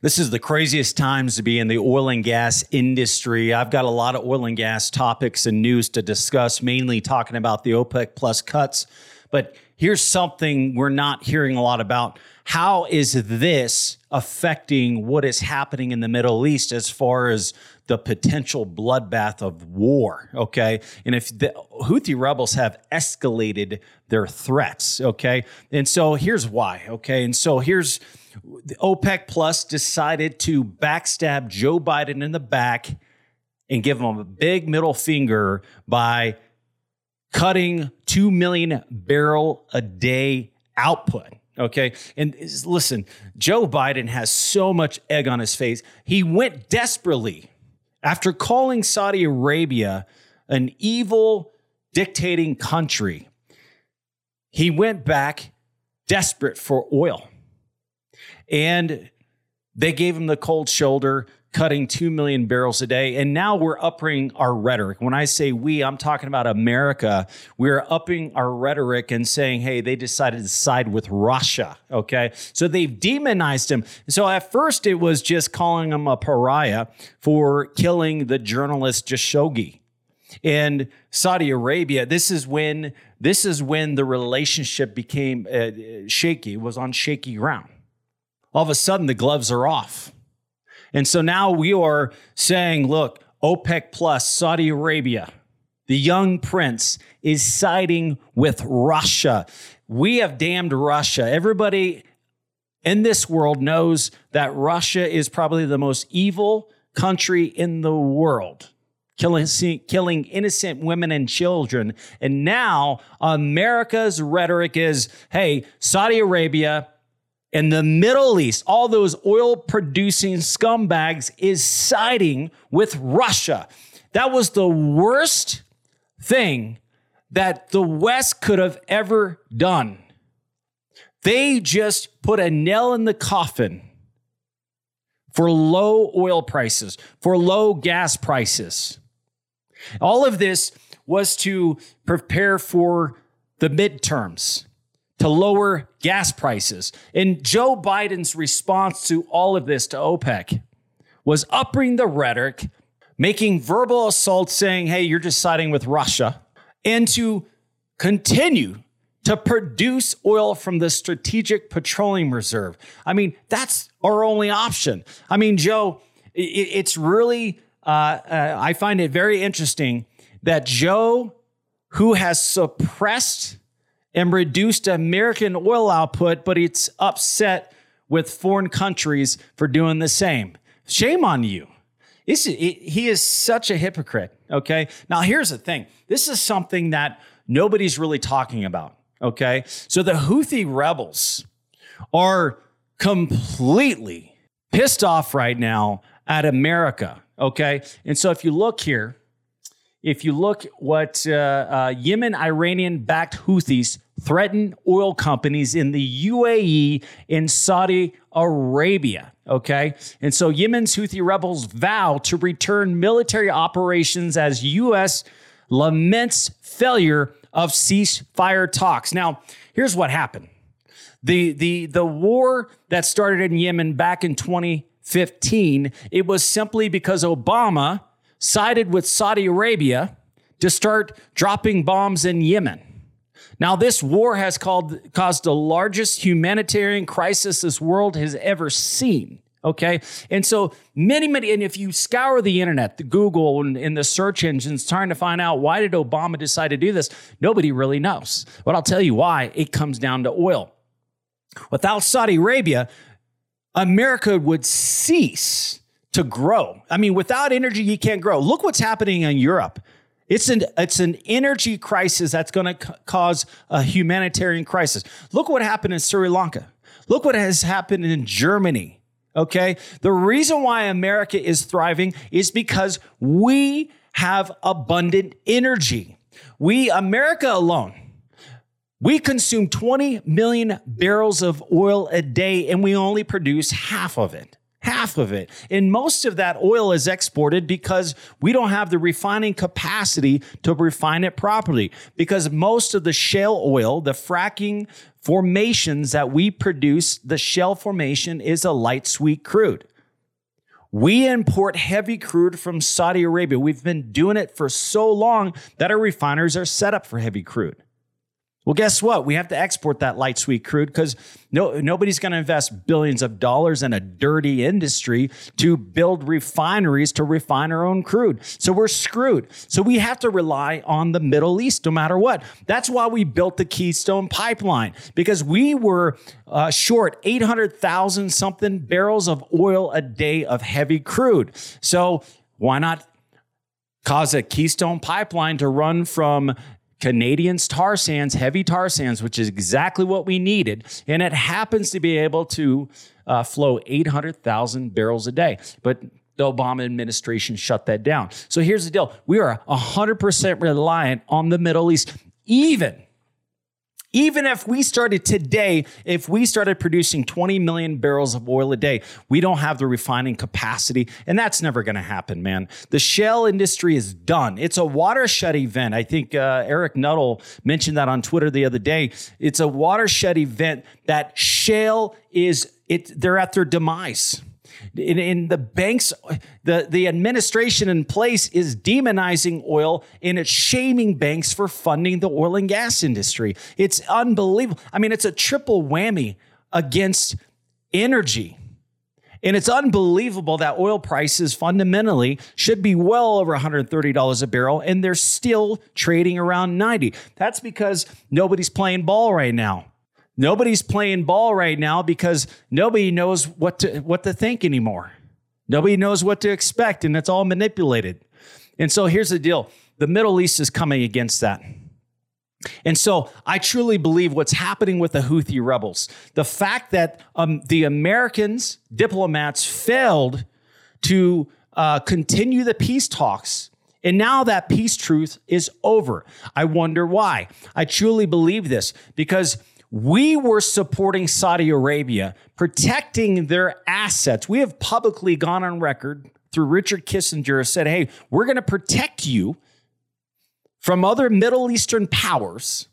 This is the craziest times to be in the oil and gas industry. I've got a lot of oil and gas topics and news to discuss, mainly talking about the OPEC plus cuts. But here's something we're not hearing a lot about. How is this affecting what is happening in the Middle East as far as the potential bloodbath of war? Okay. And if the Houthi rebels have escalated their threats, okay. And so here's why, okay. And so here's OPEC Plus decided to backstab Joe Biden in the back and give him a big middle finger by cutting 2 million barrel a day output. Okay. And listen, Joe Biden has so much egg on his face. He went desperately after calling Saudi Arabia an evil dictating country. He went back desperate for oil. And they gave him the cold shoulder, cutting 2 million barrels a day. And now we're upping our rhetoric. When I say we, I'm talking about America. We're upping our rhetoric and saying, hey, they decided to side with Russia. Okay. So they've demonized him. So at first, it was just calling him a pariah for killing the journalist Khashoggi. And Saudi Arabia, this is when this is when the relationship became uh, shaky. It was on shaky ground all of a sudden the gloves are off. And so now we are saying, look, OPEC plus Saudi Arabia, the young prince is siding with Russia. We have damned Russia. Everybody in this world knows that Russia is probably the most evil country in the world. Killing, killing innocent women and children. And now America's rhetoric is hey, Saudi Arabia, and the Middle East, all those oil producing scumbags, is siding with Russia. That was the worst thing that the West could have ever done. They just put a nail in the coffin for low oil prices, for low gas prices. All of this was to prepare for the midterms to lower gas prices. And Joe Biden's response to all of this to OPEC was upping the rhetoric, making verbal assaults saying, hey, you're just siding with Russia, and to continue to produce oil from the Strategic Petroleum Reserve. I mean, that's our only option. I mean, Joe, it's really, uh, uh, I find it very interesting that Joe, who has suppressed and reduced American oil output, but it's upset with foreign countries for doing the same. Shame on you. he is such a hypocrite. Okay. Now, here's the thing this is something that nobody's really talking about. Okay. So the Houthi rebels are completely pissed off right now at America. Okay. And so if you look here, if you look what uh, uh, Yemen Iranian backed Houthis threaten oil companies in the UAE in Saudi Arabia. Okay. And so Yemen's Houthi rebels vow to return military operations as U.S. laments failure of ceasefire talks. Now, here's what happened. The, the, the war that started in Yemen back in 2015, it was simply because Obama sided with Saudi Arabia to start dropping bombs in Yemen. Now, this war has called, caused the largest humanitarian crisis this world has ever seen. Okay. And so many, many, and if you scour the internet, the Google and, and the search engines trying to find out why did Obama decide to do this, nobody really knows. But I'll tell you why it comes down to oil. Without Saudi Arabia, America would cease to grow. I mean, without energy, you can't grow. Look what's happening in Europe. It's an it's an energy crisis that's going to c- cause a humanitarian crisis. Look what happened in Sri Lanka. Look what has happened in Germany. Okay? The reason why America is thriving is because we have abundant energy. We America alone we consume 20 million barrels of oil a day and we only produce half of it half of it. And most of that oil is exported because we don't have the refining capacity to refine it properly. Because most of the shale oil, the fracking formations that we produce, the shale formation is a light sweet crude. We import heavy crude from Saudi Arabia. We've been doing it for so long that our refineries are set up for heavy crude. Well, guess what? We have to export that light sweet crude because no, nobody's going to invest billions of dollars in a dirty industry to build refineries to refine our own crude. So we're screwed. So we have to rely on the Middle East no matter what. That's why we built the Keystone Pipeline because we were uh, short 800,000 something barrels of oil a day of heavy crude. So why not cause a Keystone pipeline to run from Canadians tar sands, heavy tar sands, which is exactly what we needed. And it happens to be able to uh, flow 800,000 barrels a day. But the Obama administration shut that down. So here's the deal we are 100% reliant on the Middle East, even even if we started today, if we started producing 20 million barrels of oil a day, we don't have the refining capacity, and that's never going to happen, man. The shale industry is done. It's a watershed event. I think uh, Eric Nuttall mentioned that on Twitter the other day. It's a watershed event that shale is it. They're at their demise in, in, the banks, the, the administration in place is demonizing oil and it's shaming banks for funding the oil and gas industry. It's unbelievable. I mean, it's a triple whammy against energy. And it's unbelievable that oil prices fundamentally should be well over $130 a barrel and they're still trading around 90. That's because nobody's playing ball right now. Nobody's playing ball right now because nobody knows what to what to think anymore. Nobody knows what to expect, and it's all manipulated. And so here's the deal: the Middle East is coming against that. And so I truly believe what's happening with the Houthi rebels, the fact that um, the Americans, diplomats, failed to uh, continue the peace talks. And now that peace truce is over. I wonder why. I truly believe this because we were supporting Saudi Arabia, protecting their assets. We have publicly gone on record through Richard Kissinger said, hey, we're going to protect you from other Middle Eastern powers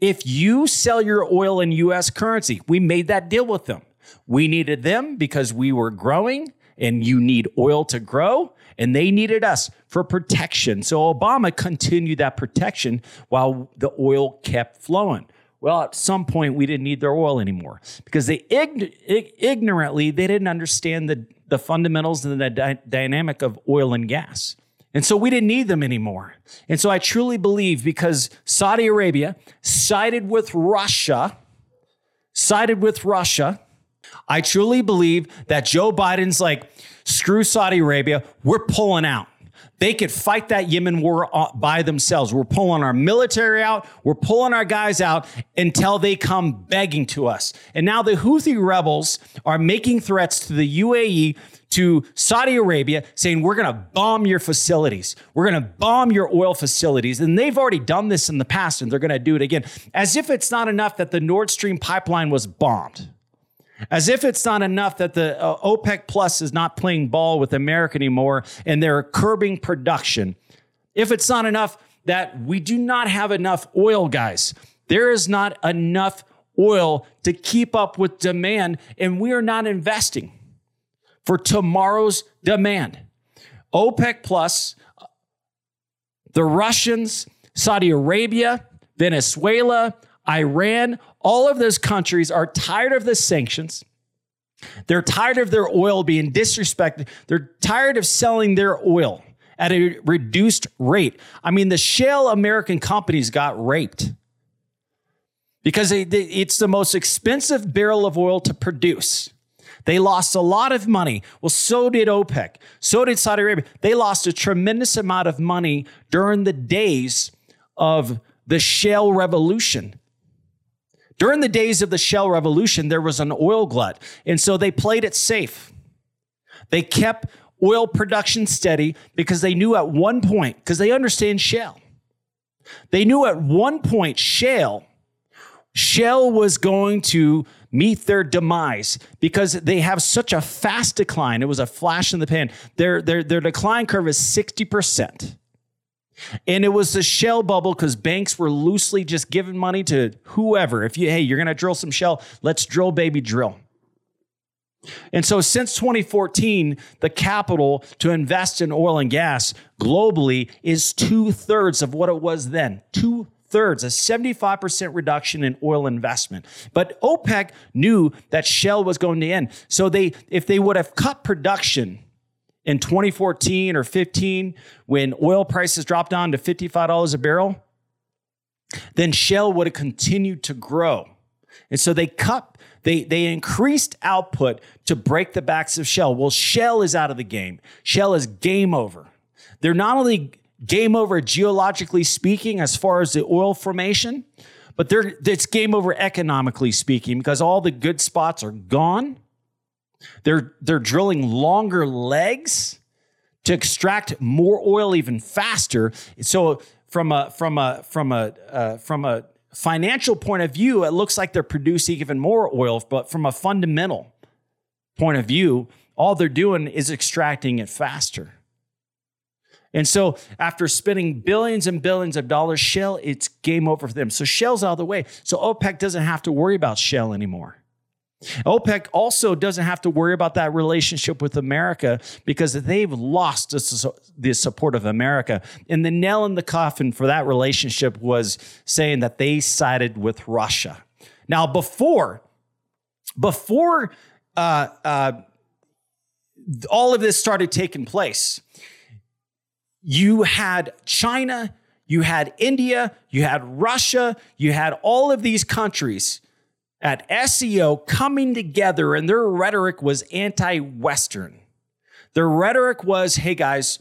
if you sell your oil in US currency. We made that deal with them. We needed them because we were growing and you need oil to grow and they needed us for protection. So Obama continued that protection while the oil kept flowing. Well, at some point, we didn't need their oil anymore because they ign- ignorantly they didn't understand the, the fundamentals and the dy- dynamic of oil and gas. And so we didn't need them anymore. And so I truly believe because Saudi Arabia sided with Russia, sided with Russia, I truly believe that Joe Biden's like, screw Saudi Arabia, we're pulling out. They could fight that Yemen war uh, by themselves. We're pulling our military out. We're pulling our guys out until they come begging to us. And now the Houthi rebels are making threats to the UAE, to Saudi Arabia, saying, We're going to bomb your facilities. We're going to bomb your oil facilities. And they've already done this in the past and they're going to do it again. As if it's not enough that the Nord Stream pipeline was bombed. As if it's not enough that the uh, OPEC Plus is not playing ball with America anymore and they're curbing production. If it's not enough that we do not have enough oil, guys, there is not enough oil to keep up with demand, and we are not investing for tomorrow's demand. OPEC Plus, the Russians, Saudi Arabia, Venezuela, Iran, all of those countries are tired of the sanctions. They're tired of their oil being disrespected. They're tired of selling their oil at a reduced rate. I mean, the shale American companies got raped because it's the most expensive barrel of oil to produce. They lost a lot of money. Well, so did OPEC. So did Saudi Arabia. They lost a tremendous amount of money during the days of the shale revolution. During the days of the shale revolution, there was an oil glut. And so they played it safe. They kept oil production steady because they knew at one point, because they understand shale, they knew at one point shale, shale was going to meet their demise because they have such a fast decline. It was a flash in the pan. Their, their, their decline curve is 60%. And it was the shale bubble because banks were loosely just giving money to whoever. If you, hey, you're going to drill some shale, let's drill, baby, drill. And so since 2014, the capital to invest in oil and gas globally is two thirds of what it was then. Two thirds, a 75% reduction in oil investment. But OPEC knew that shale was going to end. So they, if they would have cut production in 2014 or 15, when oil prices dropped down to $55 a barrel, then shale would have continued to grow. And so they cut they, they increased output to break the backs of shale. Well, shale is out of the game. Shale is game over. They're not only game over geologically speaking, as far as the oil formation, but they're, it's game over economically speaking because all the good spots are gone. They're, they're drilling longer legs to extract more oil even faster. So from a from a from a uh, from a financial point of view, it looks like they're producing even more oil, but from a fundamental point of view, all they're doing is extracting it faster. And so, after spending billions and billions of dollars, shale, it's game over for them. So, Shale's out of the way. So, OPEC doesn't have to worry about shale anymore. OPEC also doesn't have to worry about that relationship with America because they've lost the support of America. And the nail in the coffin for that relationship was saying that they sided with Russia. Now, before, before uh, uh, all of this started taking place, you had China, you had India, you had Russia, you had all of these countries at SCO coming together, and their rhetoric was anti Western. Their rhetoric was hey, guys,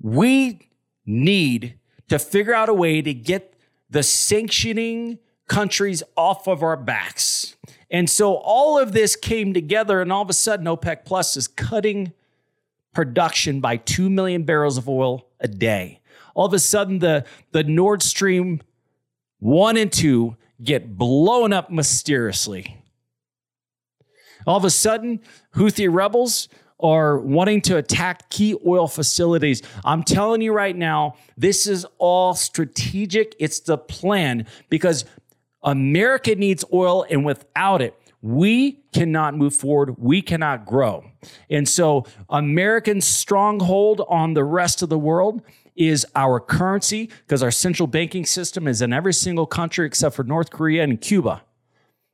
we need to figure out a way to get the sanctioning countries off of our backs. And so all of this came together, and all of a sudden, OPEC Plus is cutting production by 2 million barrels of oil a day. All of a sudden, the, the Nord Stream 1 and 2 get blown up mysteriously. All of a sudden, Houthi rebels are wanting to attack key oil facilities. I'm telling you right now, this is all strategic. It's the plan because America needs oil, and without it, we cannot move forward. We cannot grow. And so, American stronghold on the rest of the world is our currency because our central banking system is in every single country except for North Korea and Cuba.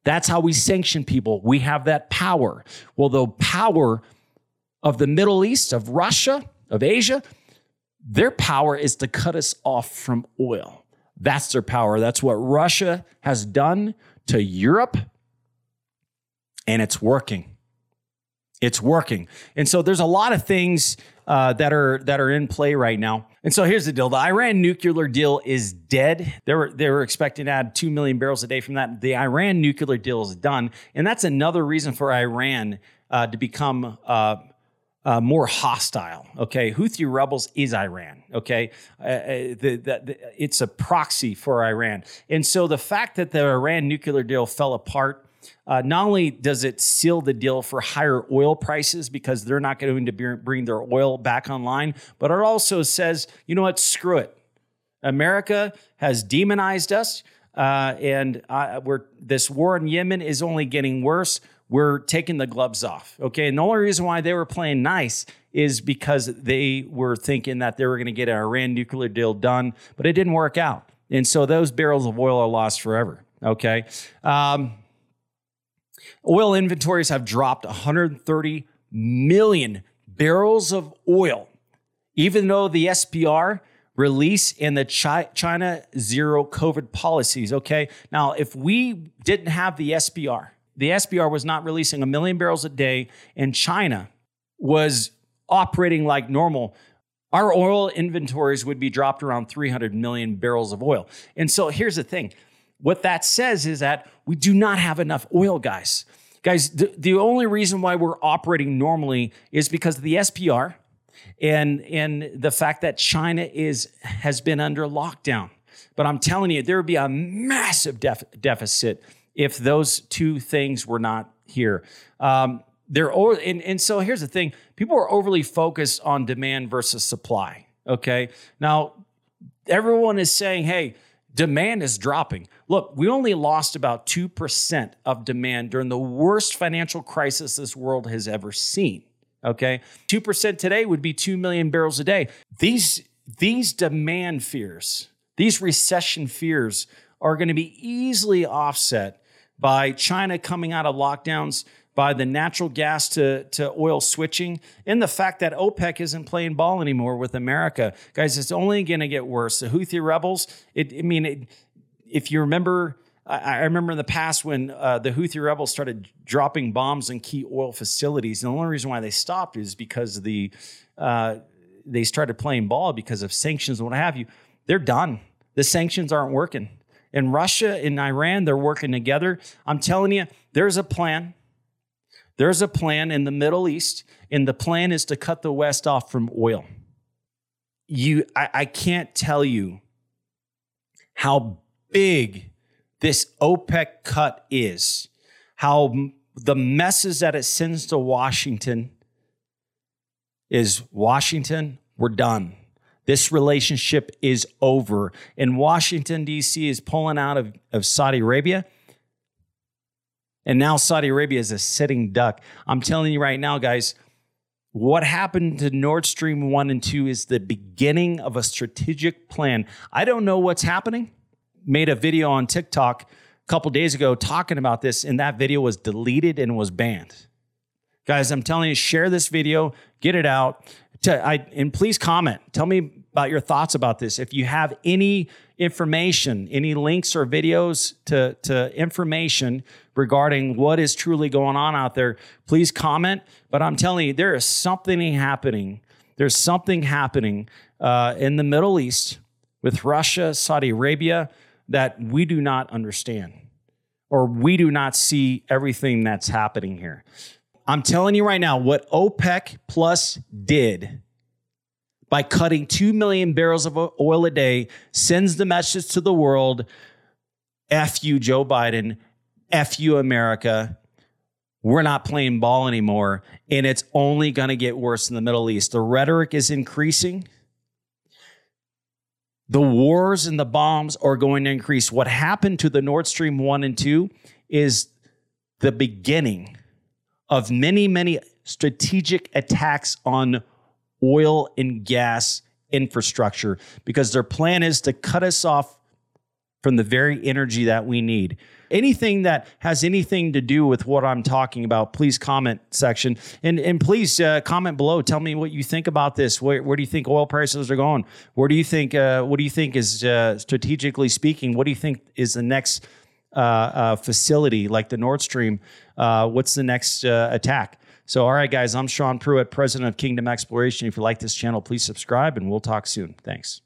That's how we sanction people. We have that power. Well, the power of the Middle East, of Russia, of Asia, their power is to cut us off from oil. That's their power. That's what Russia has done to Europe, and it's working. It's working. And so there's a lot of things uh, that are that are in play right now. And so here's the deal: the Iran nuclear deal is dead. They were they were expecting to add two million barrels a day from that. The Iran nuclear deal is done, and that's another reason for Iran uh, to become. Uh, uh, more hostile. Okay, Houthi rebels is Iran. Okay, uh, uh, the, the, the, it's a proxy for Iran, and so the fact that the Iran nuclear deal fell apart uh, not only does it seal the deal for higher oil prices because they're not going to bring their oil back online, but it also says, you know what, screw it. America has demonized us, uh, and uh, we're, this war in Yemen is only getting worse. We're taking the gloves off. Okay. And the only reason why they were playing nice is because they were thinking that they were going to get an Iran nuclear deal done, but it didn't work out. And so those barrels of oil are lost forever. Okay. Um, Oil inventories have dropped 130 million barrels of oil, even though the SPR release and the China zero COVID policies. Okay. Now, if we didn't have the SPR, the SPR was not releasing a million barrels a day, and China was operating like normal. Our oil inventories would be dropped around 300 million barrels of oil. And so here's the thing what that says is that we do not have enough oil, guys. Guys, the, the only reason why we're operating normally is because of the SPR and, and the fact that China is, has been under lockdown. But I'm telling you, there would be a massive def- deficit if those two things were not here. Um, they're over, and, and so here's the thing people are overly focused on demand versus supply. Okay. Now, everyone is saying, hey, demand is dropping. Look, we only lost about 2% of demand during the worst financial crisis this world has ever seen. Okay. 2% today would be 2 million barrels a day. These, these demand fears, these recession fears are going to be easily offset by China coming out of lockdowns, by the natural gas to, to oil switching, and the fact that OPEC isn't playing ball anymore with America. Guys, it's only going to get worse. The Houthi rebels, it, I mean, it, if you remember, I, remember in the past when uh, the Houthi rebels started dropping bombs in key oil facilities. And the only reason why they stopped is because the uh, they started playing ball because of sanctions and what have you. They're done. The sanctions aren't working. In Russia and Iran, they're working together. I'm telling you, there's a plan. There's a plan in the Middle East, and the plan is to cut the West off from oil. You, I, I can't tell you how big this OPEC cut is, how the messes that it sends to Washington is Washington, we're done. This relationship is over. And Washington, D.C. is pulling out of, of Saudi Arabia. And now Saudi Arabia is a sitting duck. I'm telling you right now, guys, what happened to Nord Stream 1 and 2 is the beginning of a strategic plan. I don't know what's happening. Made a video on TikTok a couple days ago talking about this, and that video was deleted and was banned. Guys, I'm telling you, share this video, get it out. I, and please comment. Tell me about your thoughts about this. If you have any information, any links or videos to, to information regarding what is truly going on out there, please comment. But I'm telling you, there is something happening. There's something happening uh, in the Middle East with Russia, Saudi Arabia that we do not understand or we do not see everything that's happening here. I'm telling you right now, what OPEC Plus did by cutting 2 million barrels of oil a day sends the message to the world F you, Joe Biden, F you, America. We're not playing ball anymore. And it's only going to get worse in the Middle East. The rhetoric is increasing. The wars and the bombs are going to increase. What happened to the Nord Stream 1 and 2 is the beginning of many, many strategic attacks on oil and gas infrastructure because their plan is to cut us off from the very energy that we need. Anything that has anything to do with what I'm talking about, please comment section and and please uh, comment below. Tell me what you think about this. Where, where do you think oil prices are going? Where do you think? Uh, what do you think is uh, strategically speaking? What do you think is the next uh, uh, facility like the Nord Stream? Uh, what's the next attack? So, all right, guys, I'm Sean Pruitt, president of Kingdom Exploration. If you like this channel, please subscribe and we'll talk soon. Thanks.